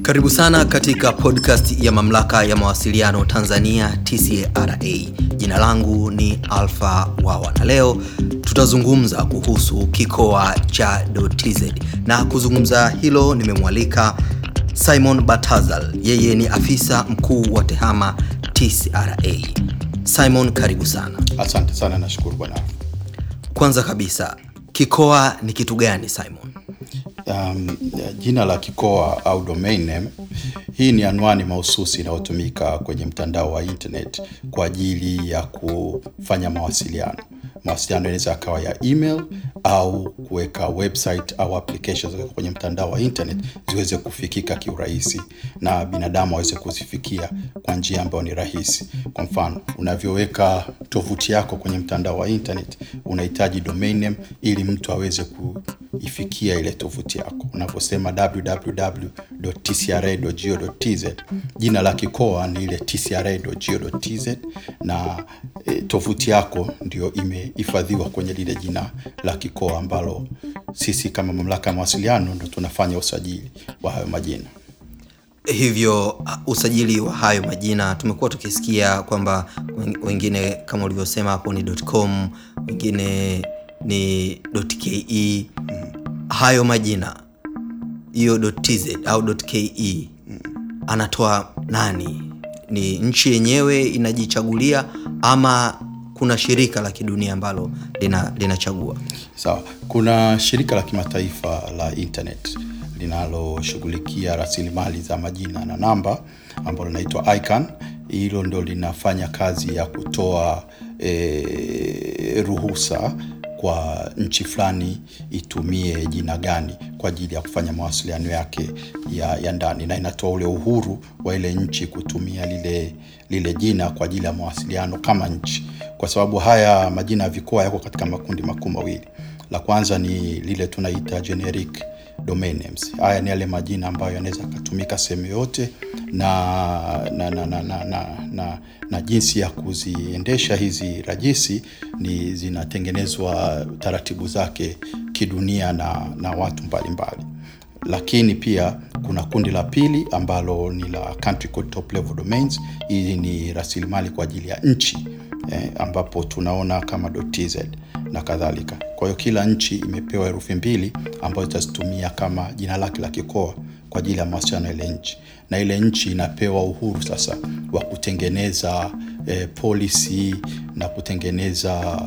Karibu sana katika podcast ya mamlaka ya mawasiliano Tanzania TCRA. Jina langu ni Alpha Wawa na leo tutazungumza kuhusu kikoa cha .tz na kuzungumza hilo nimemwalika Simon Batazal, yeye ni afisa mkuu wa TEHAMA TCRA. Simon, karibu sana. Asante sana, nashukuru bwana. Kwanza kabisa, kikoa ni kitu gani Simon? Um, jina la kikoa au domain name, hii ni anwani mahususi inayotumika kwenye mtandao wa internet kwa ajili ya kufanya mawasiliano. Mawasiliano yanaweza yakawa ya email au kuweka website au applications kwenye mtandao wa internet ziweze kufikika kiurahisi na binadamu aweze kuzifikia kwa njia ambayo ni rahisi. Kwa mfano, unavyoweka tovuti yako kwenye mtandao wa internet, unahitaji domain name ili mtu aweze kuifikia ile tovuti yako. Unavyosema www.tcra.go.tz, jina la kikoa ni ile tcra.go.tz na e, tovuti yako ndio imehifadhiwa kwenye lile jina la kikoa ambalo sisi kama mamlaka ya mawasiliano ndo tunafanya usajili wa hayo majina. Hivyo uh, usajili wa hayo majina tumekuwa tukisikia kwamba wengine kama ulivyosema hapo ni .com, wengine ni .ke. Hayo majina hiyo au .ke anatoa nani? Ni nchi yenyewe inajichagulia ama kuna shirika la kidunia ambalo linachagua? Sawa, kuna shirika la kimataifa la internet linaloshughulikia rasilimali za majina na namba ambalo linaitwa ICANN. Hilo ndo linafanya kazi ya kutoa e, ruhusa kwa nchi fulani itumie jina gani kwa ajili ya kufanya mawasiliano yake ya, ya ndani, na inatoa ule uhuru wa ile nchi kutumia lile, lile jina kwa ajili ya mawasiliano kama nchi, kwa sababu haya majina ya vikoa yako katika makundi makuu mawili. La kwanza ni lile tunaita generic domain names. Haya ni yale majina ambayo yanaweza akatumika sehemu yoyote na na, na, na, na, na, na na jinsi ya kuziendesha hizi rajisi ni zinatengenezwa taratibu zake kidunia na, na watu mbalimbali mbali. Lakini pia kuna kundi la pili ambalo ni la country code top level domains. Hii ni rasilimali kwa ajili ya nchi eh, ambapo tunaona kama .tz na kadhalika. Kwa hiyo kila nchi imepewa herufi mbili ambazo itazitumia kama jina lake la kikoa kwa ajili ya mawasiliano ya ile nchi, na ile nchi inapewa uhuru sasa wa kutengeneza e, polisi na kutengeneza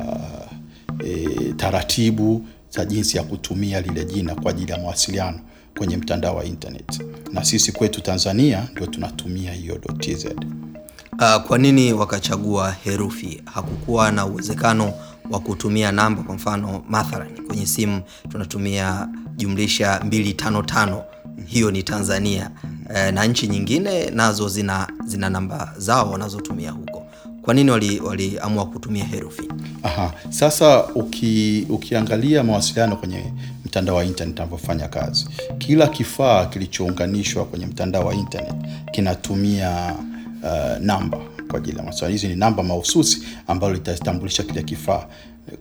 e, taratibu za jinsi ya kutumia lile jina kwa ajili ya mawasiliano kwenye mtandao wa internet, na sisi kwetu Tanzania ndio tunatumia hiyo .tz. Uh, kwa nini wakachagua herufi? Hakukuwa na uwezekano wa kutumia namba? Kwa mfano mathalan kwenye simu tunatumia jumlisha 255 hiyo ni Tanzania. E, na nchi nyingine nazo zina, zina namba zao wanazotumia huko. Kwa nini waliamua wali kutumia herufi? Aha, sasa uki, ukiangalia mawasiliano kwenye mtandao wa internet anavyofanya kazi, kila kifaa kilichounganishwa kwenye mtandao wa internet kinatumia uh, namba kwa ajili ya mawasiliano. Hizi ni namba mahususi ambalo litatambulisha kile kifaa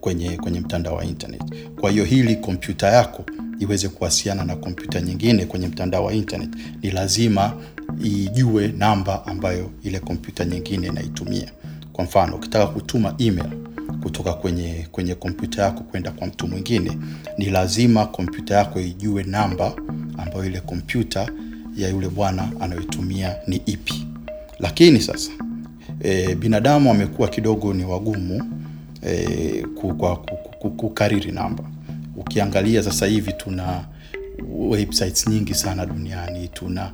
kwenye, kwenye mtandao wa internet. Kwa hiyo hili kompyuta yako iweze kuwasiliana na kompyuta nyingine kwenye mtandao wa internet, ni lazima ijue namba ambayo ile kompyuta nyingine inaitumia. Kwa mfano, ukitaka kutuma email kutoka kwenye kwenye kompyuta yako kwenda kwa mtu mwingine, ni lazima kompyuta yako ijue namba ambayo ile kompyuta ya yule bwana anayoitumia ni ipi. Lakini sasa e, binadamu amekuwa kidogo ni wagumu e, kwa kukariri namba. Ukiangalia sasa hivi tuna websites nyingi sana duniani, tuna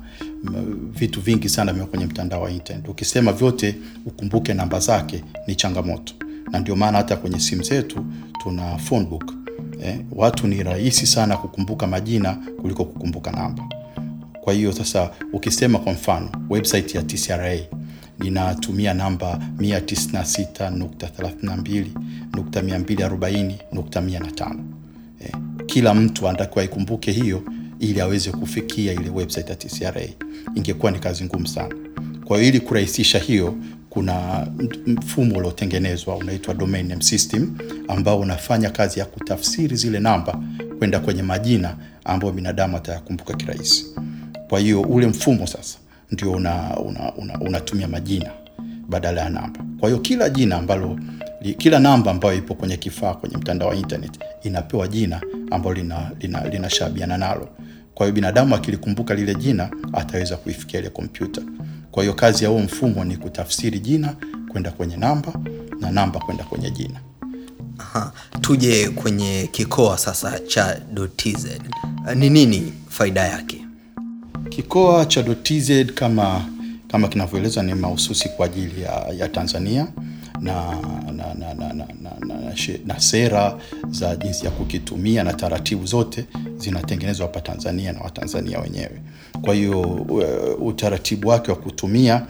vitu vingi sana vimekuwa kwenye mtandao wa internet. Ukisema vyote ukumbuke namba zake ni changamoto, na ndio maana hata kwenye simu zetu tuna phone. Eh, watu ni rahisi sana kukumbuka majina kuliko kukumbuka namba. Kwa hiyo sasa ukisema kwa mfano website ya TCRA ninatumia namba 196.32.240.105 eh, kila mtu anatakiwa aikumbuke hiyo ili aweze kufikia ile website ya TCRA. Ingekuwa ni kazi ngumu sana. Kwa hiyo ili kurahisisha hiyo, kuna mfumo uliotengenezwa unaitwa domain name system ambao unafanya kazi ya kutafsiri zile namba kwenda kwenye majina ambayo binadamu atayakumbuka kirahisi. Kwa hiyo ule mfumo sasa ndio unatumia una, una, una majina badala ya namba. Kwa hiyo kila jina ambalo kila namba ambayo ipo kwenye kifaa kwenye mtandao wa internet inapewa jina ambalo linashabiana lina, lina nalo. Kwa hiyo binadamu akilikumbuka lile jina ataweza kuifikia ile kompyuta. Kwa hiyo kazi ya huo mfumo ni kutafsiri jina kwenda kwenye namba na namba kwenda kwenye jina. Aha. Tuje kwenye kikoa sasa cha .tz. Ni nini faida yake? Kikoa cha .tz kama kama kinavyoelezwa ni mahususi kwa ajili ya, ya Tanzania na na, na, na, na, na, na, na, sera za jinsi ya kukitumia na taratibu zote zinatengenezwa hapa Tanzania na Watanzania wenyewe. Kwa hiyo uh, utaratibu wake wa kutumia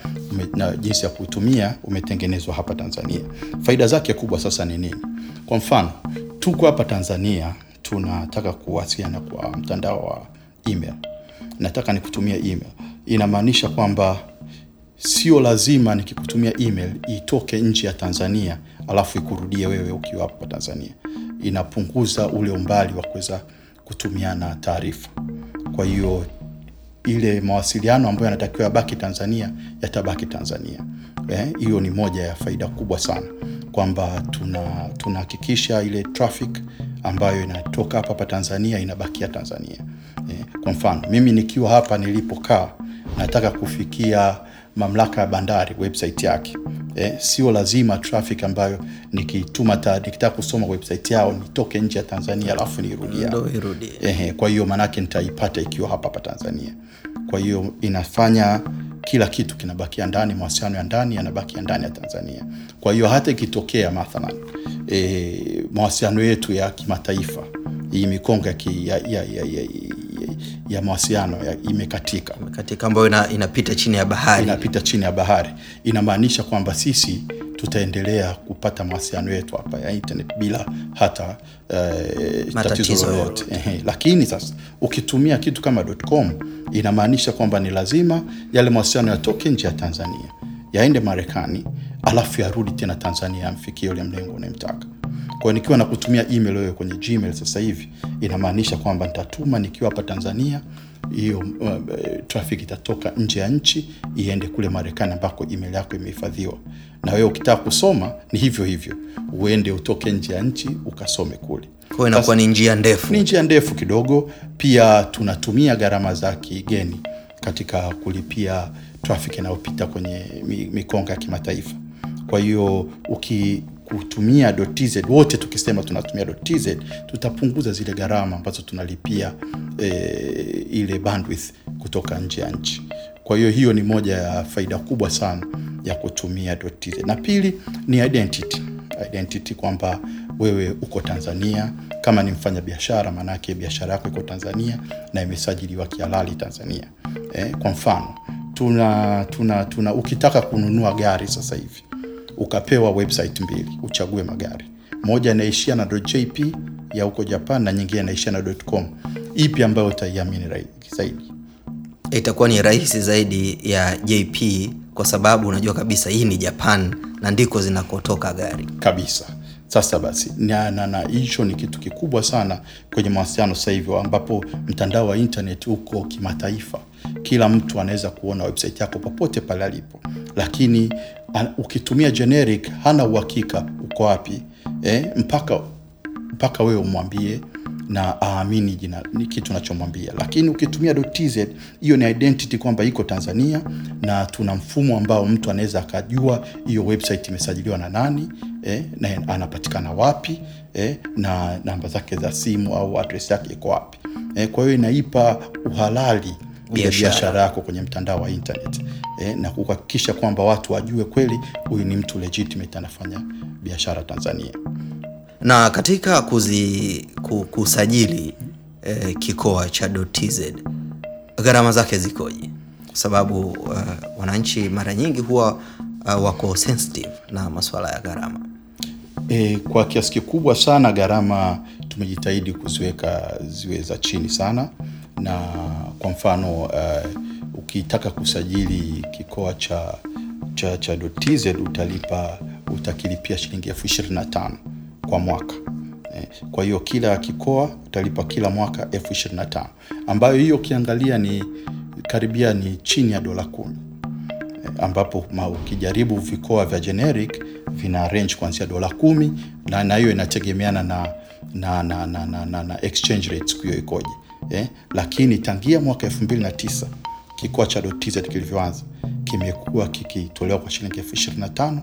na jinsi ya kutumia umetengenezwa hapa Tanzania. Faida zake kubwa sasa ni nini? Kwa mfano, tuko hapa Tanzania tunataka kuwasiliana kwa mtandao wa email nataka nikutumia email, inamaanisha kwamba sio lazima nikikutumia email itoke nje ya Tanzania alafu ikurudie wewe ukiwa hapo Tanzania. Inapunguza ule umbali wa kuweza kutumiana taarifa. Kwa hiyo ile mawasiliano ambayo yanatakiwa yabaki Tanzania yatabaki Tanzania. Eh, hiyo ni moja ya faida kubwa sana kwamba tuna tunahakikisha ile traffic ambayo inatoka hapa hapa Tanzania inabakia Tanzania. Eh, kwa mfano mimi nikiwa hapa nilipokaa nataka kufikia mamlaka ya bandari website yake. Eh, sio lazima traffic ambayo nikituma ta, nikitaka kusoma website yao nitoke nje ya Tanzania alafu niirudia hapa. Ndo irudie. Ehe, kwa hiyo maanake nitaipata ikiwa hapa hapa Tanzania. Kwa hiyo inafanya kila kitu kinabakia ndani, mawasiliano ya ndani yanabakia ndani ya Tanzania. Kwa hiyo hata ikitokea mathalan e, mawasiliano yetu ya kimataifa hii mikongo ya, ya, ya, ya, ya, ya, mawasiliano imekatika Katika ambayo inapita chini ya bahari. inapita chini ya bahari, inamaanisha kwamba sisi tutaendelea kupata mawasiliano yetu hapa ya internet bila hata uh, tatizo lolote. Lakini sasa ukitumia kitu kama .com inamaanisha kwamba ni lazima yale mawasiliano yatoke nje ya Tanzania yaende Marekani alafu yarudi tena Tanzania yamfikie yule mlengo unayemtaka. Kwa hiyo nikiwa nakutumia email wewe kwenye Gmail sasa hivi inamaanisha kwamba nitatuma nikiwa hapa Tanzania hiyo uh, traffic itatoka nje ya nchi iende kule Marekani ambako email yako imehifadhiwa, na wewe ukitaka kusoma ni hivyo hivyo, uende utoke nje ya nchi ukasome kule. Kwa hiyo inakuwa ni njia ndefu. Ni njia ndefu kidogo. Pia tunatumia gharama za kigeni katika kulipia traffic inayopita kwenye mikonga ya kimataifa. Kwa hiyo ukikutumia .tz, wote tukisema tunatumia .tz, tutapunguza zile gharama ambazo tunalipia e, ile bandwidth kutoka nje ya nchi. Kwa hiyo hiyo ni moja ya faida kubwa sana ya kutumia .tz. Na pili ni identity identity kwamba wewe uko Tanzania, kama ni mfanya biashara, maanake biashara yako iko Tanzania na imesajiliwa kihalali Tanzania. Eh, kwa mfano tuna, tuna, tuna ukitaka kununua gari sasa hivi ukapewa website mbili uchague magari, moja inaishia na .jp ya huko Japan na nyingine inaishia na .com, ipi ambayo utaiamini zaidi? Itakuwa ni rahisi zaidi ya JP kwa sababu unajua kabisa hii ni Japan na ndiko zinakotoka gari. kabisa. Sasa basi, na hicho ni kitu kikubwa sana kwenye mawasiliano sasa hivi, ambapo mtandao wa internet uko kimataifa. Kila mtu anaweza kuona website yako popote pale alipo, lakini ukitumia generic hana uhakika uko wapi eh, mpaka mpaka wewe umwambie na aamini jina ni kitu nachomwambia. Lakini ukitumia .tz hiyo ni identity kwamba iko Tanzania, na tuna mfumo ambao mtu anaweza akajua hiyo website imesajiliwa na nani eh, na anapatikana wapi eh, na namba zake za simu au address yake iko wapi eh, kwa hiyo inaipa uhalali Biashara. yako kwenye mtandao wa internet e, na kuhakikisha kwamba watu wajue kweli huyu ni mtu legitimate anafanya biashara Tanzania. Na katika kuzi, ku- kusajili eh, kikoa cha .tz gharama zake zikoje? Kwa sababu uh, wananchi mara nyingi huwa uh, wako sensitive na masuala ya gharama. E, kwa kiasi kikubwa sana gharama tumejitahidi kuziweka ziwe za chini sana, na kwa mfano uh, ukitaka kusajili kikoa cha cha, cha .tz utalipa utakilipia shilingi elfu ishirini na tano kwa mwaka. Eh, Kwa hiyo kila kikoa utalipa kila mwaka elfu ishirini na tano. Ambayo hiyo ukiangalia ni karibia ni chini ya dola kumi. Eh, ambapo ukijaribu vikoa vya generic vina range kuanzia dola kumi na hiyo inategemeana na na, na, na, na, na, na exchange rate hiyo ikoje eh? Lakini tangia mwaka 2009 kikoa cha .tz kilivyoanza kimekuwa kikitolewa kwa shilingi elfu ishirini na tano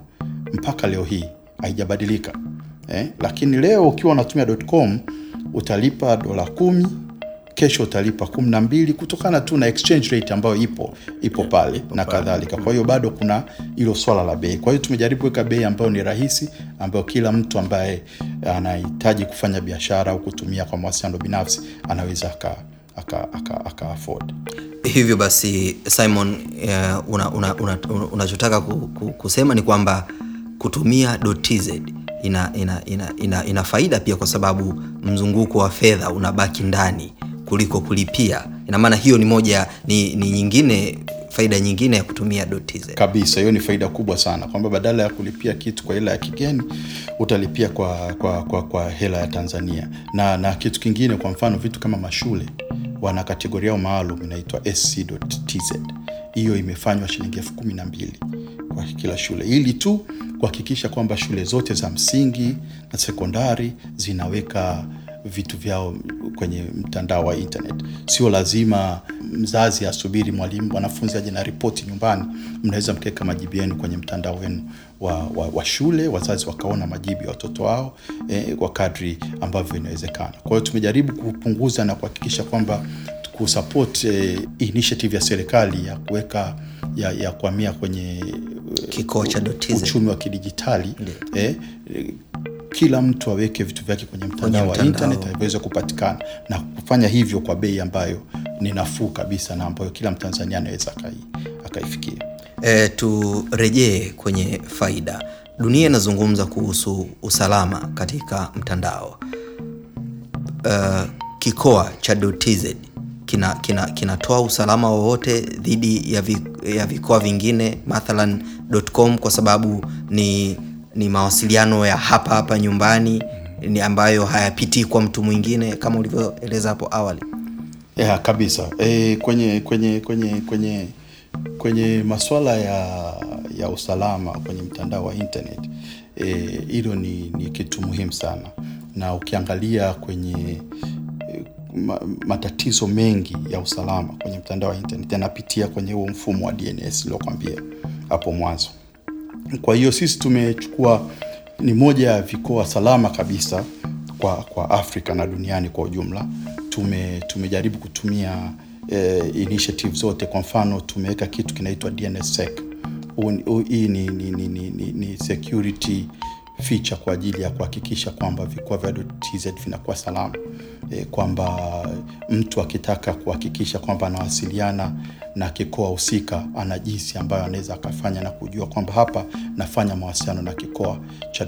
mpaka leo hii haijabadilika eh? Lakini leo ukiwa unatumia .com utalipa dola kumi kesho utalipa kumi na mbili kutokana tu na exchange rate ambayo ipo ipo pale na kadhalika. Kwa hiyo bado kuna hilo swala la bei. Kwa hiyo tumejaribu kuweka bei ambayo ni rahisi, ambayo kila mtu ambaye anahitaji kufanya biashara au kutumia kwa mawasiliano binafsi anaweza aka, aka, aka, aka afford. hivyo basi simon uh, unachotaka una, una, una ku, ku, kusema ni kwamba kutumia .tz ina, ina, ina, ina, ina faida pia kwa sababu mzunguko wa fedha unabaki ndani kuliko kulipia. Ina maana hiyo ni moja ni, ni nyingine faida nyingine ya kutumia .tz kabisa hiyo ni faida kubwa sana kwamba badala ya kulipia kitu kwa hela ya kigeni utalipia kwa, kwa, kwa, kwa hela ya tanzania. Na, na kitu kingine kwa mfano vitu kama mashule wana kategoria yao maalum inaitwa sc.tz hiyo imefanywa shilingi elfu kumi na mbili kwa kila shule. Ili tu kuhakikisha kwamba shule zote za msingi na sekondari zinaweka vitu vyao kwenye mtandao wa internet. Sio lazima mzazi asubiri mwalimu wanafunzi aje na ripoti nyumbani. Mnaweza mkaweka majibu yenu kwenye mtandao wenu wa, wa, wa shule wazazi wakaona majibu ya watoto wao eh, kwa kadri ambavyo inawezekana. Kwa hiyo tumejaribu kupunguza na kuhakikisha kwamba kusupport eh, initiative ya serikali ya kuweka ya, ya kuhamia kwenye kikoa cha uchumi wa kidijitali eh, kila mtu aweke vitu vyake kwenye mtandao wa internet aweze kupatikana na kufanya hivyo kwa bei ambayo ni nafuu kabisa na ambayo kila mtanzania anaweza akaifikia E, turejee kwenye faida. Dunia inazungumza kuhusu usalama katika mtandao. Uh, kikoa cha .tz kina kina kinatoa usalama wowote dhidi ya, vi, ya vikoa vingine mathalan .com kwa sababu ni ni mawasiliano ya hapa hapa nyumbani ni ambayo hayapitii kwa mtu mwingine kama ulivyoeleza hapo awali. yeah, kabisa. E, kwenye kwenye kwenye kwenye kwenye masuala ya ya usalama kwenye mtandao wa internet hilo hilo ni, ni kitu muhimu sana. Na ukiangalia kwenye ma, matatizo mengi ya usalama kwenye mtandao wa internet yanapitia kwenye huo mfumo wa DNS iliokwambia hapo mwanzo kwa hiyo sisi tumechukua ni moja ya vikoa salama kabisa kwa, kwa Afrika na duniani kwa ujumla. Tume, tumejaribu kutumia eh, initiative zote. Kwa mfano tumeweka kitu kinaitwa DNSSEC. Hii ni, ni, ni, ni, ni, ni security feature kwa ajili ya kuhakikisha kwamba vikoa vya vinakuwa salama e, kwamba mtu akitaka kuhakikisha kwamba anawasiliana na kikoa husika ana jinsi ambayo anaweza akafanya na kujua kwamba hapa nafanya mawasiliano na kikoa cha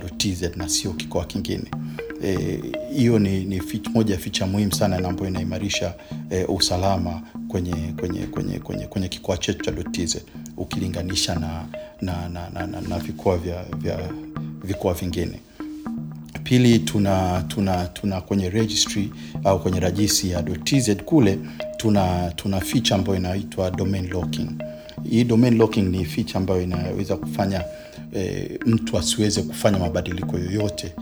na sio kikoa kingine. Hiyo e, ni, ni moja ya ficha muhimu sana na ambayo inaimarisha e, usalama kwenye kwenye kwenye kwenye, kwenye kikoa chetu cha ukilinganisha na na, na, na, na, na vikoa vya, vya vikoa vingine pili tuna tuna tuna kwenye registry au kwenye rajisi ya .tz kule tuna tuna feature ambayo inaitwa domain locking. Hii domain locking ni feature ambayo inaweza kufanya e, mtu asiweze kufanya mabadiliko yoyote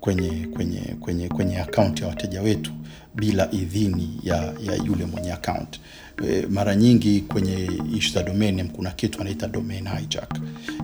kwenye kwenye kwenye kwenye akaunti ya wateja wetu bila idhini ya, ya yule mwenye account. E, mara nyingi kwenye ishu za domain kuna kitu anaita domain hijack.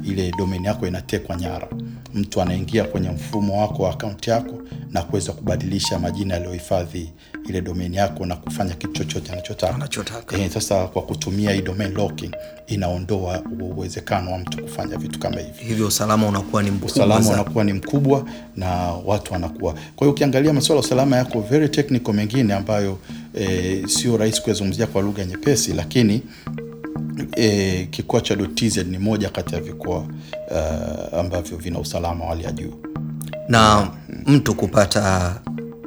Ile domain yako inatekwa nyara. Mtu anaingia kwenye mfumo wako wa akaunti yako na kuweza kubadilisha majina yaliyohifadhi ile domain yako na kufanya kitu chochote anachotaka. Anachotaka. e, sasa kwa kutumia hii domain locking inaondoa uwezekano wa mtu kufanya vitu kama hivi Hivyo usalama unakuwa ni mkubwa usalama unakuwa ni mkubwa na watu wanakuwa. Kwa hiyo ukiangalia masuala ya usalama yako very technical mengine ambayo e, sio rahisi kuyazungumzia kwa lugha nyepesi lakini e, kikoa cha .tz ni moja kati ya vikoa uh, ambavyo vina usalama wa hali ya juu na mtu kupata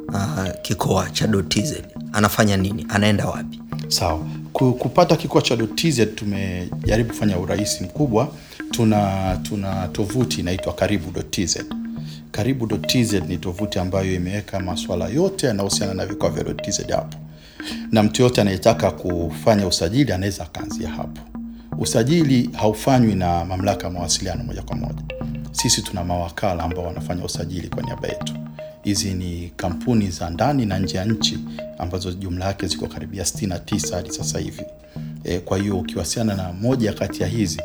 uh, kikoa cha .tz anafanya nini? Anaenda wapi? sawa kupata kikoa cha .tz tumejaribu kufanya urahisi mkubwa tuna tuna tovuti inaitwa karibu.tz karibu.tz ni tovuti ambayo imeweka maswala yote yanayohusiana na vikao vya .tz hapo na mtu yote anayetaka kufanya usajili anaweza akaanzia hapo. Usajili haufanywi na mamlaka ya mawasiliano moja kwa moja. Sisi tuna mawakala ambao wanafanya usajili kwa niaba yetu. Hizi ni kampuni za ndani na nje ya nchi ambazo jumla yake ziko karibia 69 hadi sasa hivi. E, kwa hiyo ukiwasiliana na moja kati ya hizi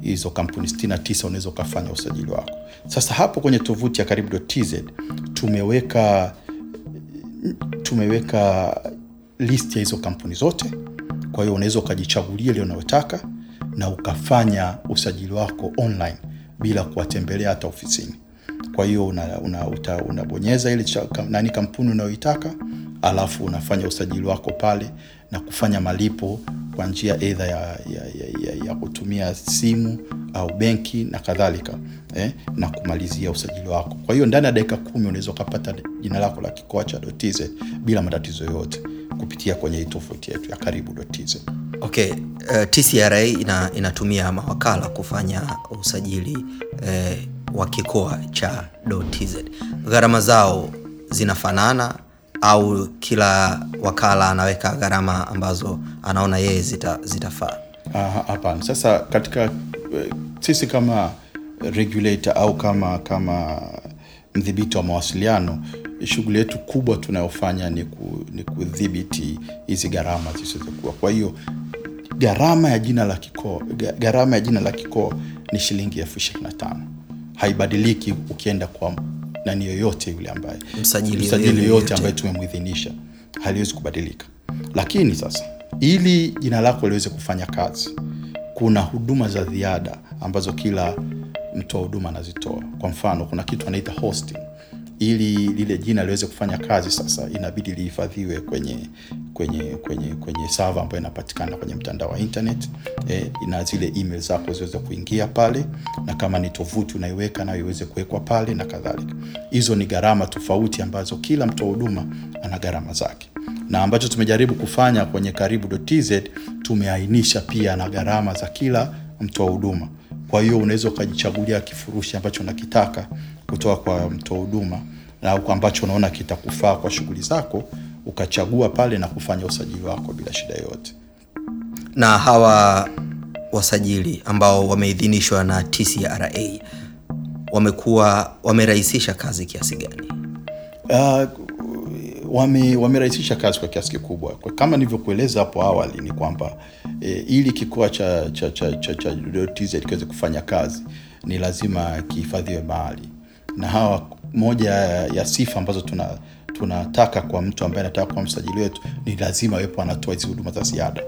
hizo kampuni 69 unaweza ukafanya usajili wako. Sasa hapo kwenye tovuti ya karibu.tz tumeweka tumeweka list ya hizo kampuni zote. Kwa hiyo unaweza ukajichagulia ile unayotaka na ukafanya usajili wako online bila kuwatembelea hata ofisini. Kwa hiyo una, una, unabonyeza ile nani kampuni unayoitaka alafu unafanya usajili wako pale na kufanya malipo kwa njia eidha ya, ya, ya, ya, ya kutumia simu au benki na kadhalika eh, na kumalizia usajili wako. Kwa hiyo ndani ya dakika kumi unaweza ukapata jina lako la kikoa cha bila matatizo yoyote kupitia kwenye tovuti yetu ya karibu.tz. Okay, uh, TCRA ina, inatumia mawakala kufanya usajili eh, wa kikoa cha .tz. Gharama zao zinafanana au kila wakala anaweka gharama ambazo anaona yeye zita, zitafaa? Hapana. Sasa katika eh, sisi kama regulator au kama kama mdhibiti wa mawasiliano, shughuli yetu kubwa tunayofanya ni, ku, ni kudhibiti hizi gharama zisizokuwa. Kwa hiyo gharama ya jina la kikoo gharama ya jina la kikoo ni shilingi elfu ishirini na tano haibadiliki ukienda kwa nani yoyote yule ambaye Msajili msajili yoyote. yoyote ambaye tumemwidhinisha haliwezi kubadilika. Lakini sasa ili jina lako liweze kufanya kazi, kuna huduma za ziada ambazo kila mtoa huduma anazitoa. Kwa mfano, kuna kitu anaita hosting. Ili lile jina liweze kufanya kazi, sasa inabidi lihifadhiwe kwenye kwenye kwenye kwenye sava ambayo inapatikana kwenye mtandao wa internet eh, na zile email zako ziweze kuingia pale, na kama ni tovuti unaiweka nayo iweze kuwekwa pale na kadhalika. Hizo ni gharama tofauti ambazo kila mtoa huduma ana gharama zake, na ambacho tumejaribu kufanya kwenye karibu.tz tumeainisha pia na gharama za kila mtoa huduma. Kwa hiyo unaweza ukajichagulia kifurushi ambacho unakitaka kutoka kwa mtoa huduma au ambacho unaona kitakufaa kwa shughuli zako, ukachagua pale na kufanya usajili wako bila shida yoyote. na hawa wasajili ambao wameidhinishwa na TCRA wamekuwa wamerahisisha kazi kiasi gani? Uh, wame wamerahisisha kazi kwa kiasi kikubwa. Kwa- Kama nilivyokueleza hapo awali ni kwamba e, ili kikoa cha cha cha cha, cha .tz kiweze kufanya kazi ni lazima kihifadhiwe mahali, na hawa moja ya sifa ambazo tuna tunataka kwa mtu ambaye anataka kuwa msajili wetu ni lazima wepo anatoa hizi huduma za ziada.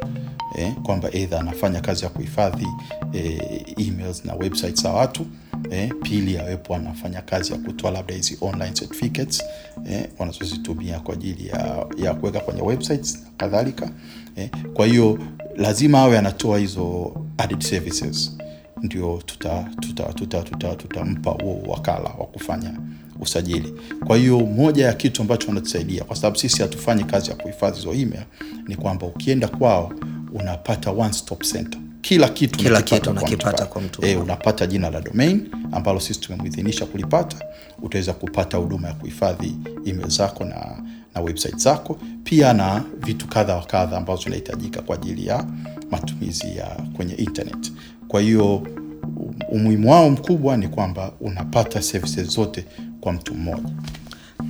Eh, kwamba either anafanya kazi ya kuhifadhi eh, emails na websites za watu. Eh, pili awepo anafanya kazi ya kutoa labda hizi online certificates eh, wanazozitumia kwa ajili ya, ya kuweka kwenye websites na kadhalika. Eh, kwa hiyo lazima awe anatoa hizo added services ndio tutampa tuta, tuta, tuta, tuta huo wakala wa kufanya usajili. Kwa hiyo moja ya kitu ambacho wanatusaidia, kwa sababu sisi hatufanyi kazi ya kuhifadhi hizo email, ni kwamba ukienda kwao unapata one stop center, kila kitu Kila kitu unakipata kwa mtu e. Eh, unapata jina la domain ambalo sisi tumemwidhinisha kulipata. Utaweza kupata huduma ya kuhifadhi email zako na, na website zako, pia na vitu kadha wa kadha ambazo zinahitajika kwa ajili ya matumizi ya kwenye internet. Kwa hiyo umuhimu wao mkubwa ni kwamba unapata services zote kwa mtu mmoja.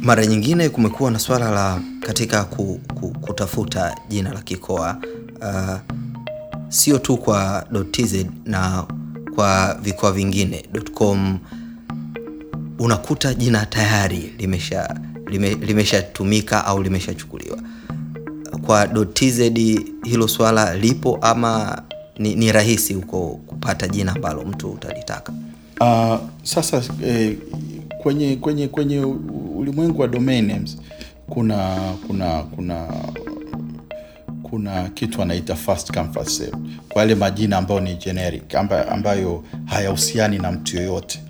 Mara nyingine kumekuwa na swala la katika ku, ku, kutafuta jina la kikoa uh, sio tu kwa .tz na kwa vikoa vingine .com, unakuta jina tayari limesha lime, limeshatumika au limeshachukuliwa. Kwa .tz hilo swala lipo ama ni, ni rahisi huko kupata jina ambalo mtu utalitaka? Uh, sasa eh, kwenye kwenye kwenye ulimwengu wa domain names kuna kuna kuna kuna kitu anaita first come first serve kwa yale majina ambayo ni generic amba, ambayo hayahusiani na mtu yoyote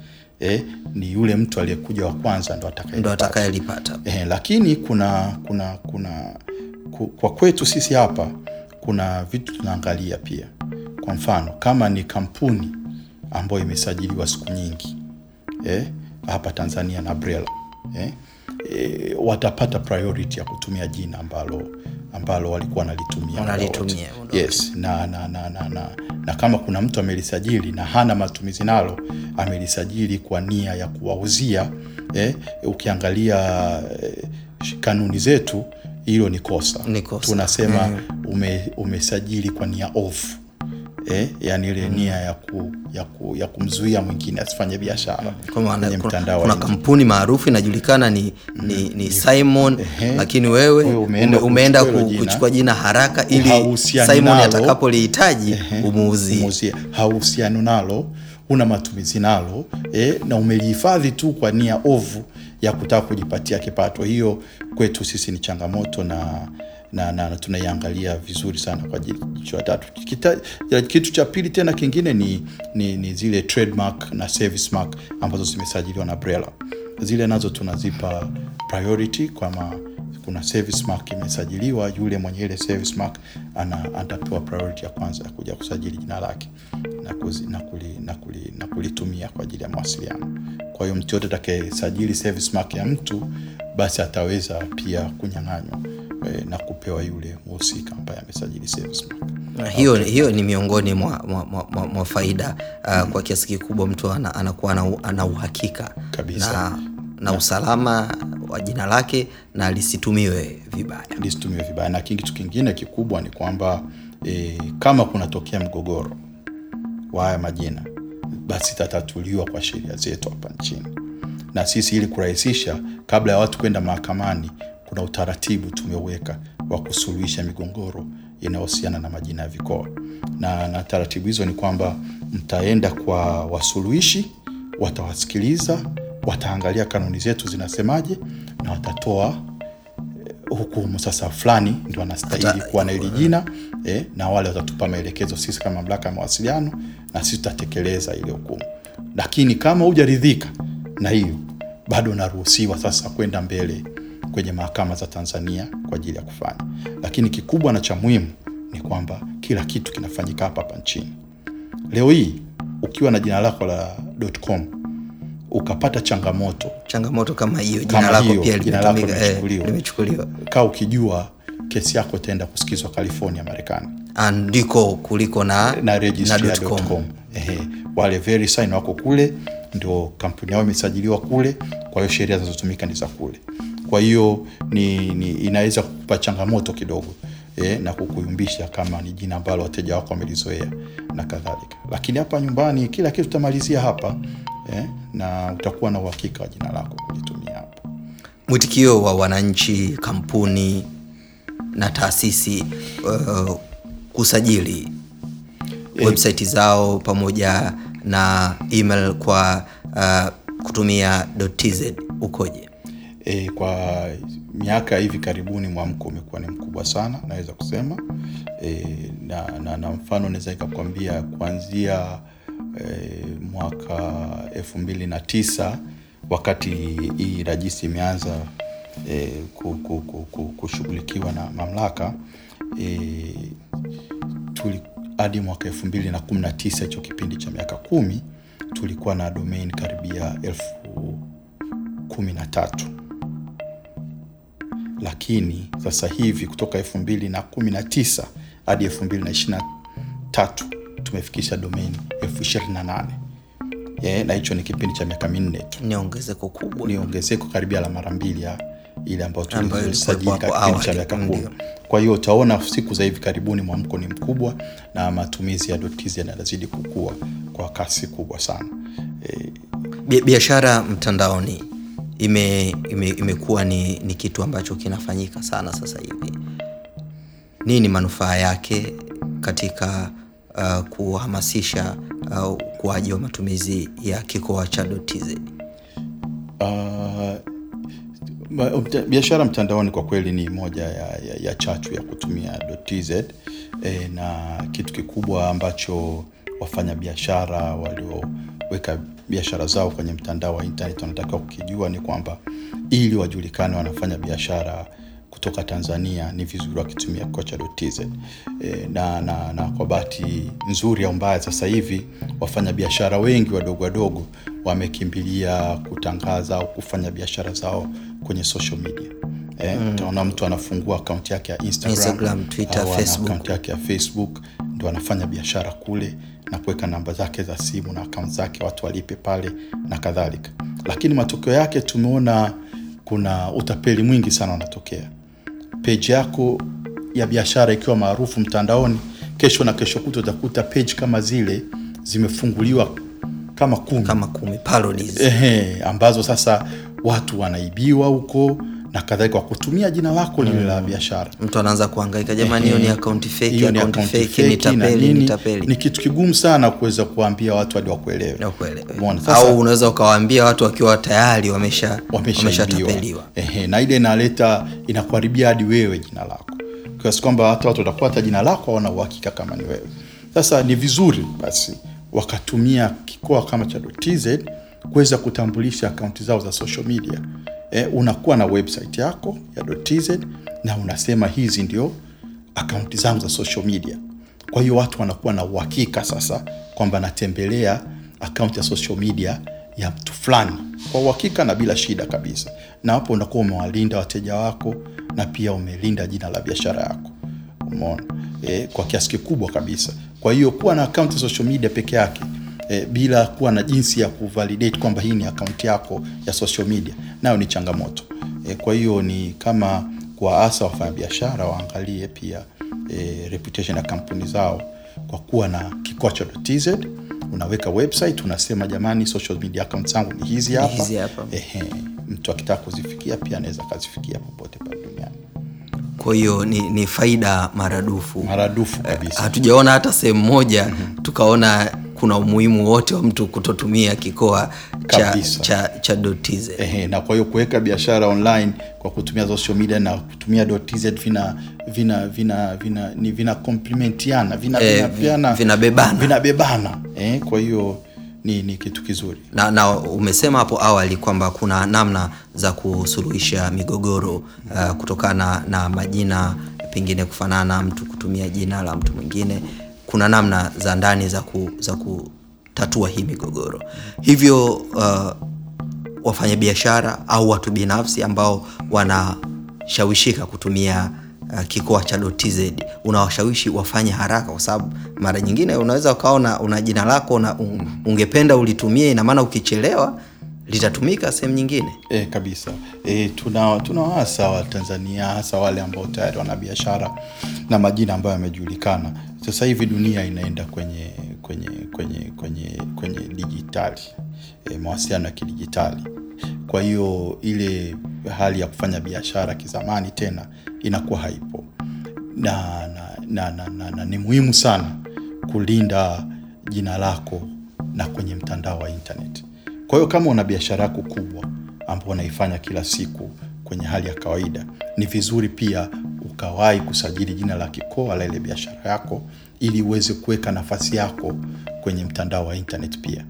eh, ni yule mtu aliyekuja wa kwanza ndo atakaye atakayelipata. Eh, lakini kuna kuna kuna kwa kwetu sisi hapa kuna vitu tunaangalia pia. Kwa mfano kama ni kampuni ambayo imesajiliwa siku nyingi eh, hapa Tanzania na BRELA eh, eh, watapata priority ya kutumia jina ambalo ambalo walikuwa wanalitumia Wanalitumia yes na, na, na, na, na, na kama kuna mtu amelisajili na hana matumizi nalo amelisajili kwa nia ya kuwauzia eh, ukiangalia eh, kanuni zetu hilo ni kosa, Ni kosa. tunasema ume, umesajili kwa nia ofu eh, yani ile nia ya, ku, ya, ku, ya kumzuia mwingine asifanye biashara Kwa kwenye mtandao kuna kampuni maarufu inajulikana ni, ni, ni Simon Ehe. lakini wewe umeenda umeenda kuchukua jina. haraka ili Simon atakapolihitaji umuuzie. umuuzie. Hauhusiano nalo. Una matumizi nalo. Eh, na umelihifadhi tu kwa nia ovu ya kutaka kujipatia kipato. Hiyo kwetu sisi ni changamoto na na, na, na tunaiangalia vizuri sana kwa jicho la tatu. Kitu cha pili tena kingine ni, ni, ni zile trademark na service mark ambazo zimesajiliwa na brela. Zile nazo tunazipa priority kwama kuna service mark imesajiliwa yule mwenye ile service mark ana atapewa priority ya kwanza ya kuja kusajili jina lake na, kuzi, na, kuli, na, kuli, kulitumia kwa ajili ya mawasiliano. Kwa hiyo mtu yote atakayesajili service mark ya mtu basi ataweza pia kunyang'anywa eh, na kupewa yule mhusika ambaye amesajili service mark Na hiyo, hiyo ni miongoni mwa, mwa, mwa, mwa, faida uh, kwa kiasi kikubwa mtu ana, anakuwa ana, ana uhakika Kabisa. na, na usalama wa jina lake na lisitumiwe vibaya. lisitumiwe vibaya na kitu kingine kikubwa ni kwamba e, kama kunatokea mgogoro wa haya majina basi itatatuliwa kwa sheria zetu hapa nchini na sisi ili kurahisisha kabla ya watu kwenda mahakamani kuna utaratibu tumeweka wa kusuluhisha migogoro inayohusiana na majina ya vikoa. Na, na taratibu hizo ni kwamba mtaenda kwa wasuluhishi watawasikiliza wataangalia kanuni zetu zinasemaje na watatoa hukumu sasa fulani ndio anastahili kuwa na hili jina eh, na wale watatupa maelekezo sisi kama mamlaka ya mawasiliano na sisi tutatekeleza ile hukumu. Lakini kama hujaridhika na hiyo bado unaruhusiwa sasa kwenda mbele kwenye mahakama za tanzania kwa ajili ya kufanya lakini kikubwa na cha muhimu ni kwamba kila kitu kinafanyika hapa hapa nchini leo hii ukiwa na jina lako la .com ukapata changamoto Changamoto kama hiyo, jina lako pia eh, limechukuliwa. kaa ukijua kesi yako itaenda kusikizwa california marekani ndiko kuliko na, na na .com. .com. Ehe, wale verisign wako kule ndio kampuni yao imesajiliwa kule kwa hiyo sheria zinazotumika ni za kule kwa hiyo ni, ni inaweza kukupa changamoto kidogo eh, na kukuyumbisha kama ni jina ambalo wateja wako wamelizoea na kadhalika. Lakini hapa nyumbani kila kitu utamalizia hapa eh, na utakuwa na uhakika wa jina lako kulitumia hapa. Mwitikio wa wananchi kampuni na taasisi uh, kusajili website zao pamoja na email kwa uh, kutumia .tz ukoje E, kwa miaka hivi karibuni mwamko umekuwa ni mkubwa sana naweza kusema. E, na, na, na mfano naweza ikakwambia kuanzia e, mwaka elfu mbili na tisa wakati hii rajisi imeanza e, ku, ku, ku, ku, kushughulikiwa na mamlaka e, hadi mwaka elfu mbili na kumi na tisa hicho kipindi cha miaka kumi tulikuwa na domain karibia elfu kumi na tatu lakini sasa hivi kutoka elfu mbili na kumi na tisa hadi elfu mbili na ishiri na tatu tumefikisha domain elfu ishirini na nane. Yeah, na hicho ni kipindi cha miaka minne tu. Ni ongezeko kubwa. Ni ongezeko karibia la mara mbili ya ile ambayo tulisajili kipindi cha miaka kumi. Kwa hiyo utaona siku za hivi karibuni mwamko ni mkubwa na matumizi ya dotizi yanazidi kukua kwa kasi kubwa sana. E, biashara mtandaoni ime, ime, imekuwa ni, ni kitu ambacho kinafanyika sana sasa hivi. Nini manufaa yake katika uh, kuhamasisha uh, ukuaji wa matumizi ya kikoa cha .tz Uh, biashara mtandaoni kwa kweli ni moja ya, ya, ya chachu ya kutumia .tz e, na kitu kikubwa ambacho wafanya biashara walioweka biashara zao kwenye mtandao wa intaneti, wanatakiwa kukijua ni kwamba ili wajulikane wanafanya biashara kutoka tanzania ni vizuri wakitumia kocha.tz e, na, na, na kwa bahati nzuri au mbaya sasa hivi wafanyabiashara wengi wadogo wadogo wamekimbilia kutangaza au kufanya biashara zao kwenye social media. Eh, utaona mtu anafungua akaunti yake ya Instagram, Instagram, Twitter, Facebook. akaunti yake ya Facebook ndo anafanya biashara kule na kuweka namba zake za simu na akaunti zake watu walipe pale na kadhalika. Lakini matokeo yake tumeona kuna utapeli mwingi sana unatokea. Peji yako ya biashara ikiwa maarufu mtandaoni kesho na kesho kuta utakuta peji kama zile zimefunguliwa kama kumi. Kama kumi parodies. Ehe, ambazo sasa watu wanaibiwa huko na kadhalika kwa kutumia jina lako lile la biashara. Mtu anaanza kuhangaika jamani hiyo ni akaunti fake hiyo ni akaunti fake ni feki tapeli ni tapeli. Ni kitu kigumu sana kuweza kuambia watu hadi wakuelewe. Umeona? Au unaweza ukawaambia watu wakiwa tayari wamesha wameshatapeliwa. Ehe, na ile inaleta inakuharibia hadi wewe jina lako. Kiasi kwamba hata watu watakuwa hata jina lako hawana uhakika kama ni wewe. Sasa ni vizuri basi wakatumia kikoa kama cha tz kuweza kutambulisha akaunti zao za social media e, unakuwa na website yako ya. tz na unasema hizi ndio akaunti zangu za social media. Kwa hiyo watu wanakuwa na uhakika sasa kwamba natembelea akaunti ya social media ya mtu fulani. Kwa uhakika na bila shida kabisa. Na hapo unakuwa umewalinda wateja wako na pia umelinda jina la biashara yako. Umeona? E, kwa kiasi kikubwa kabisa. Kwa hiyo kuwa na akaunti ya social media peke yake e, bila kuwa na jinsi ya kuvalidate kwamba hii ni akaunti yako ya social media. Nayo ni changamoto. E, kwa hiyo ni kama kuwaasa wafanyabiashara waangalie pia e, reputation ya kampuni zao kwa kuwa na kikoa tz unaweka website unasema jamani social media account zangu ni hizi hapa. Ehe, mtu akitaka kuzifikia pia anaweza akazifikia popote pale duniani. Kwa hiyo ni, ni faida maradufu. Maradufu kabisa. Hatujaona hata sehemu moja tukaona kuna umuhimu wote wa mtu kutotumia kikoa cha, cha, cha .tz Ehe, na kwa hiyo kuweka biashara online kwa kutumia social media na kutumia .tz vina vina vina vina ni vina komplementiana vina Eh, vinapeana- vinabebana. vinabebana. Eh, kwa hiyo ni, ni kitu kizuri. Na, na umesema hapo awali kwamba kuna namna za kusuluhisha migogoro uh, kutokana na majina pengine kufanana mtu kutumia jina la mtu mwingine kuna namna za ndani za, ku, za kutatua hii migogoro. Hivyo uh, wafanyabiashara au watu binafsi ambao wanashawishika kutumia uh, kikoa cha .tz unawashawishi wafanye haraka kwa sababu mara nyingine unaweza ukaona una jina lako na un, ungependa ulitumie ina maana ukichelewa litatumika sehemu nyingine. E, kabisa. E, tuna tunawaasa Watanzania hasa wale ambao tayari wana biashara na majina ambayo yamejulikana. Sasa hivi dunia inaenda kwenye kwenye kwenye kwenye kwenye dijitali e, mawasiliano ya kidijitali. Kwa hiyo ile hali ya kufanya biashara kizamani tena inakuwa haipo na, na, na, na, na, na ni muhimu sana kulinda jina lako na kwenye mtandao wa internet. Kwa hiyo kama una biashara yako kubwa ambayo unaifanya kila siku kwenye hali ya kawaida, ni vizuri pia ukawahi kusajili jina la kikoa la ile biashara yako ili uweze kuweka nafasi yako kwenye mtandao wa internet pia,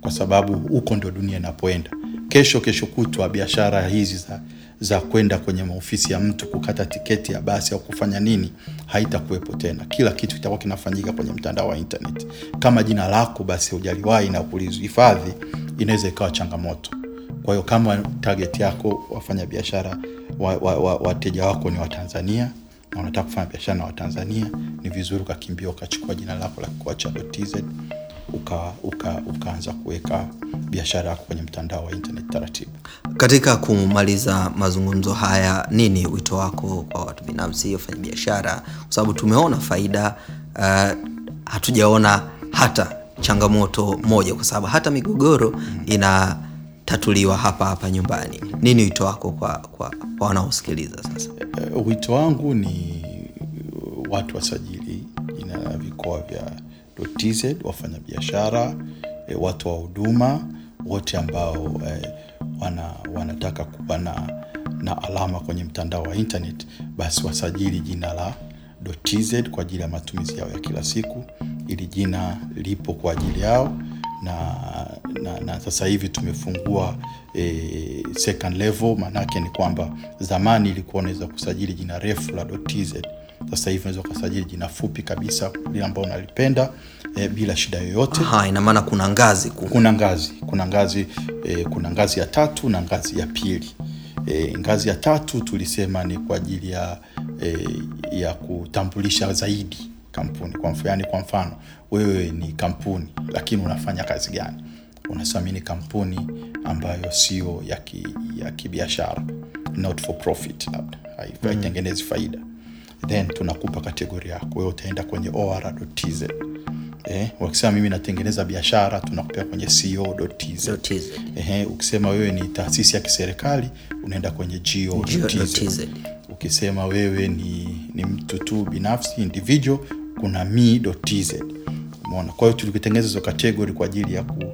kwa sababu huko ndio dunia inapoenda. Kesho kesho kutwa biashara hizi za za kwenda kwenye maofisi ya mtu kukata tiketi ya basi au kufanya nini haitakuwepo tena. Kila kitu kitakuwa kinafanyika kwenye mtandao wa internet. Kama jina lako basi hujaliwahi na kulihifadhi, inaweza ikawa changamoto. Kwa hiyo kama target yako wafanya biashara wateja wa, wa, wateja wako ni Watanzania na unataka kufanya biashara na Watanzania, ni vizuri ukakimbia ukachukua jina lako la kikoa .tz uka, uka, ukaanza kuweka biashara yako kwenye mtandao wa internet taratibu. katika kumaliza mazungumzo haya nini wito wako kwa watu binafsi wafanya biashara? kwa sababu tumeona faida uh, hatujaona hata changamoto moja kwa sababu hata migogoro inatatuliwa hapa hapa nyumbani nini wito wako kwa, kwa, kwa wanaosikiliza sasa Eh, wito wangu ni watu wasajili jina la vikoa vya .tz, wafanyabiashara eh, watu wa huduma wote ambao eh, wana, wanataka kuwa na, na alama kwenye mtandao wa internet, basi wasajili jina la .tz kwa ajili ya matumizi yao ya kila siku. Ili jina lipo kwa ajili yao na, na, na sasa hivi tumefungua e, second level. Maanake ni kwamba zamani ilikuwa unaweza kusajili jina refu la .tz, sasa hivi unaweza ukasajili jina fupi kabisa lile ambao unalipenda e, bila shida yoyote. ha ina maana kuna ngazi kuna, Kuna ngazi, kuna ngazi e, kuna ngazi ya tatu na ngazi ya pili. E, ngazi ya tatu tulisema ni kwa ajili ya, e, ya kutambulisha zaidi kampuni kwa mfano, yani kwa mfano wewe ni kampuni lakini unafanya kazi gani? Unasamini kampuni ambayo sio ya, ki, ya kibiashara not for profit, labda haitengenezi faida, then tunakupa kategori yako wewe, utaenda kwenye or.tz. Eh, wakisema mimi natengeneza biashara tunakupea kwenye co.tz. .tz. Ehe, ukisema wewe ni taasisi ya kiserikali unaenda kwenye go.tz. Go.tz. Ukisema wewe ni, ni mtu tu binafsi individual kuna me.tz. Umeona? Kwa hiyo tulitengeneza hizo category kwa ajili ya ku,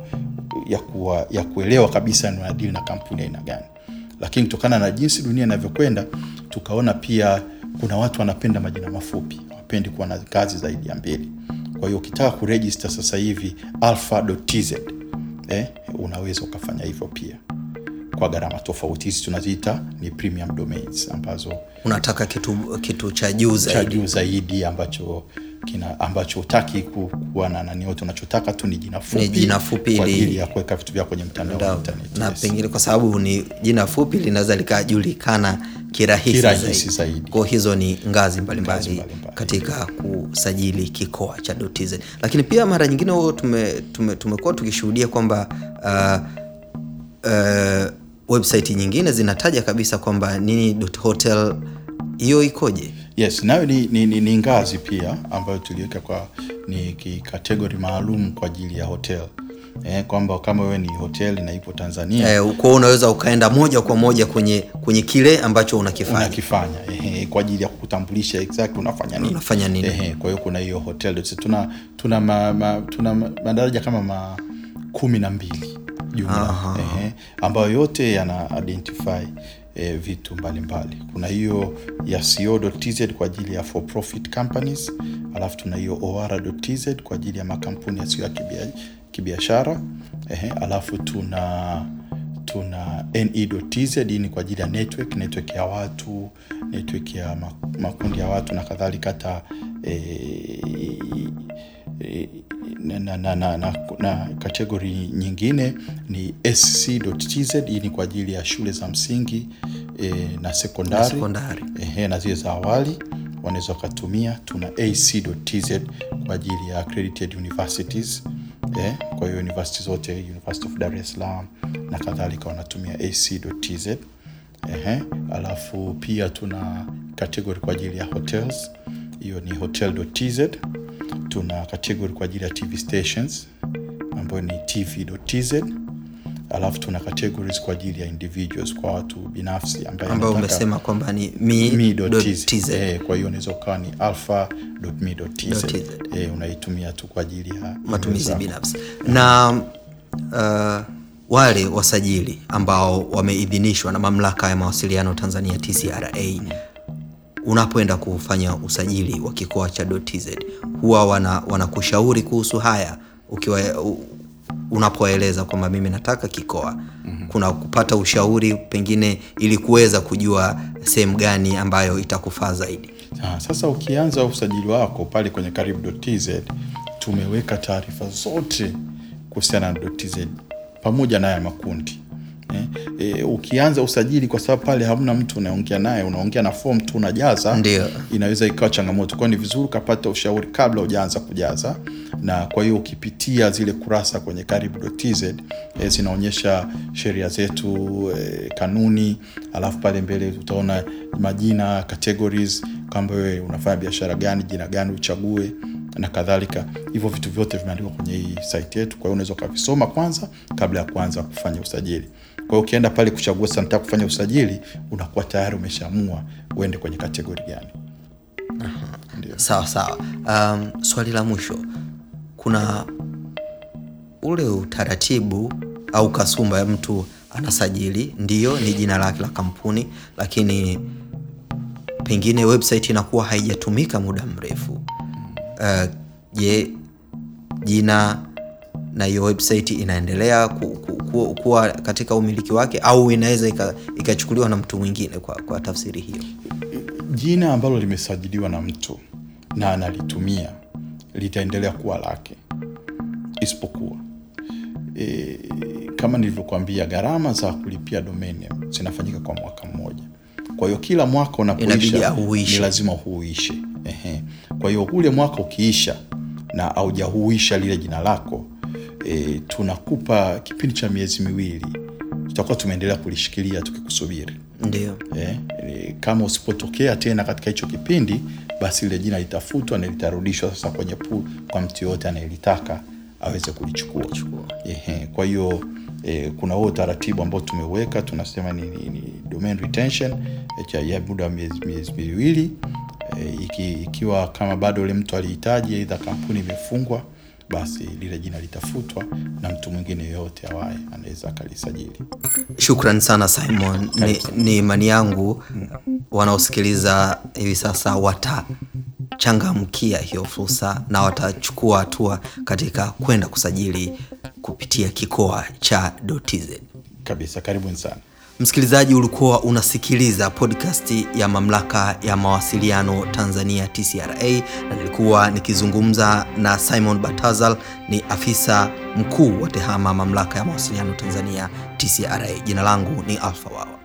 ya, kuwa, ya kuelewa kabisa unadili na kampuni aina gani, lakini kutokana na jinsi dunia inavyokwenda tukaona pia kuna watu wanapenda majina mafupi, wapendi kuwa na kazi zaidi ya mbili. Kwa hiyo ukitaka kuregister sasa hivi alpha.tz eh, unaweza ukafanya hivyo pia kwa gharama tofauti. Hizi tunaziita ni premium domains ambazo unataka kitu kitu cha juu cha zaidi juu zaidi ambacho kina ambacho utaki kuwa na nani yote, unachotaka tu ni jina fupi, jina fupi kwa ajili ya kuweka vitu vyako kwenye mtandao wa internet. na yes. pengine kwa sababu ni jina fupi linaweza likajulikana kirahisi, Kirahisi zaidi. Kwa hizo ni ngazi mbalimbali katika kusajili kikoa cha .tz, lakini pia mara nyingine huo tume, tume, tumekuwa tukishuhudia kwamba uh, uh, website nyingine zinataja kabisa kwamba nini .hotel hiyo ikoje? Yes, nayo ni, ni, ni, ni ngazi pia ambayo tuliweka kwa ni kategori maalum kwa ajili ya hotel. Eh, kwamba kama wewe ni hotel na ipo Tanzania Eh, kwa unaweza ukaenda moja kwa moja kwenye kwenye kile ambacho unakifanya. unakifanya eh, kwa ajili ya kukutambulisha exact unafanya nini. Unafanya nini? eh, kwa hiyo kuna hiyo hotel. Tuna tuna ma, ma, tuna madaraja kama ma kumi na mbili jumla. Eh, ambayo yote yana identify eh, vitu mbalimbali mbali. Kuna hiyo ya co.tz kwa ajili ya for profit companies, alafu tuna hiyo or.tz kwa ajili ya makampuni yasiyo ya kibiashara ehe, alafu tuna tuna ne.tz ni kwa ajili ya network network ya watu network ya makundi ya watu na kadhalika hata e, eh, na, na, na, na, na, kategori nyingine ni sc.tz hii ni kwa ajili ya shule za msingi e, na sekondari ehe, na zile za awali wanaweza wakatumia. Tuna ac.tz kwa ajili ya accredited universities eh, kwa hiyo university zote University of Dar es Salaam na kadhalika wanatumia ac.tz. Ehe, alafu pia tuna kategori kwa ajili ya hotels, hiyo ni hotel.tz. Tuna category kwa ajili ya TV stations ambayo ni tv.tz. Alafu tuna categories kwa ajili ya individuals, kwa watu binafsi ambayo umesema kwamba ni mi.tz. eh, kwa hiyo unaweza ukawa ni alpha.me.tz .tz. eh, unaitumia tu kwa ajili ya matumizi binafsi na uh, wale wasajili ambao wameidhinishwa na mamlaka ya mawasiliano Tanzania TCRA unapoenda kufanya usajili wa kikoa cha .tz huwa wana wanakushauri kuhusu haya ukiwa unapoeleza kwamba mimi nataka kikoa. Kuna kupata ushauri pengine ili kuweza kujua sehemu gani ambayo itakufaa zaidi. Ah, sasa ukianza usajili wako pale kwenye karibu.tz tumeweka taarifa zote kuhusiana na .tz pamoja na haya makundi eh, eh, ukianza usajili kwa sababu pale hamna mtu unaongea naye unaongea na form tu unajaza Ndio. inaweza ikawa changamoto. Kwao ni vizuri ukapata ushauri kabla hujaanza kujaza. Na kwa hiyo ukipitia zile kurasa kwenye karibu.tz eh, zinaonyesha sheria zetu eh, kanuni alafu pale mbele utaona majina categories kwamba wewe unafanya biashara gani jina gani uchague na kadhalika. Hivyo vitu vyote vimeandikwa kwenye hii site yetu. Kwa hiyo unaweza ukavisoma kwanza kabla ya kuanza kufanya usajili kwa hiyo ukienda pale kuchagua santa kufanya usajili unakuwa tayari umeshaamua uende kwenye kategori gani. Sawa sawa. Um, swali la mwisho. Kuna ule utaratibu au kasumba ya mtu anasajili ndiyo ni jina lake la kampuni lakini pengine website inakuwa haijatumika muda mrefu. Uh, je jina na hiyo website inaendelea ku, ku, ku, kuwa katika umiliki wake au inaweza ika- ikachukuliwa na mtu mwingine kwa, kwa tafsiri hiyo jina ambalo limesajiliwa na mtu na analitumia litaendelea kuwa lake isipokuwa e, kama nilivyokuambia, gharama za kulipia domain name zinafanyika kwa mwaka mmoja. Kwa hiyo kila mwaka unapoisha ni lazima huuishe. Ehe. Kwa hiyo ule mwaka ukiisha na haujahuisha lile jina lako e, tunakupa kipindi cha miezi miwili, tutakuwa tumeendelea kulishikilia tukikusubiri. Ndio. e, e, kama usipotokea tena katika hicho kipindi basi lile jina litafutwa na litarudishwa sasa kwenye pool kwa mtu yoyote anayelitaka aweze kulichukua. Ehe, kwa hiyo e, kuna huo utaratibu ambao tumeweka tunasema ni, ni, ni domain retention eh, cha ya muda wa miezi miwili e, iki, ikiwa kama bado ule mtu alihitaji aidha kampuni imefungwa basi lile jina litafutwa na mtu mwingine yoyote awaye anaweza akalisajili. Shukran sana Simon. Ni, ni imani yangu wanaosikiliza hivi sasa watachangamkia hiyo fursa na watachukua hatua katika kwenda kusajili kupitia kikoa cha .tz. Kabisa, karibuni sana. Msikilizaji, ulikuwa unasikiliza podcast ya mamlaka ya mawasiliano Tanzania TCRA, na nilikuwa nikizungumza na Simon Batazal, ni afisa mkuu wa TEHAMA mamlaka ya mawasiliano Tanzania TCRA. Jina langu ni Alfa Wawa.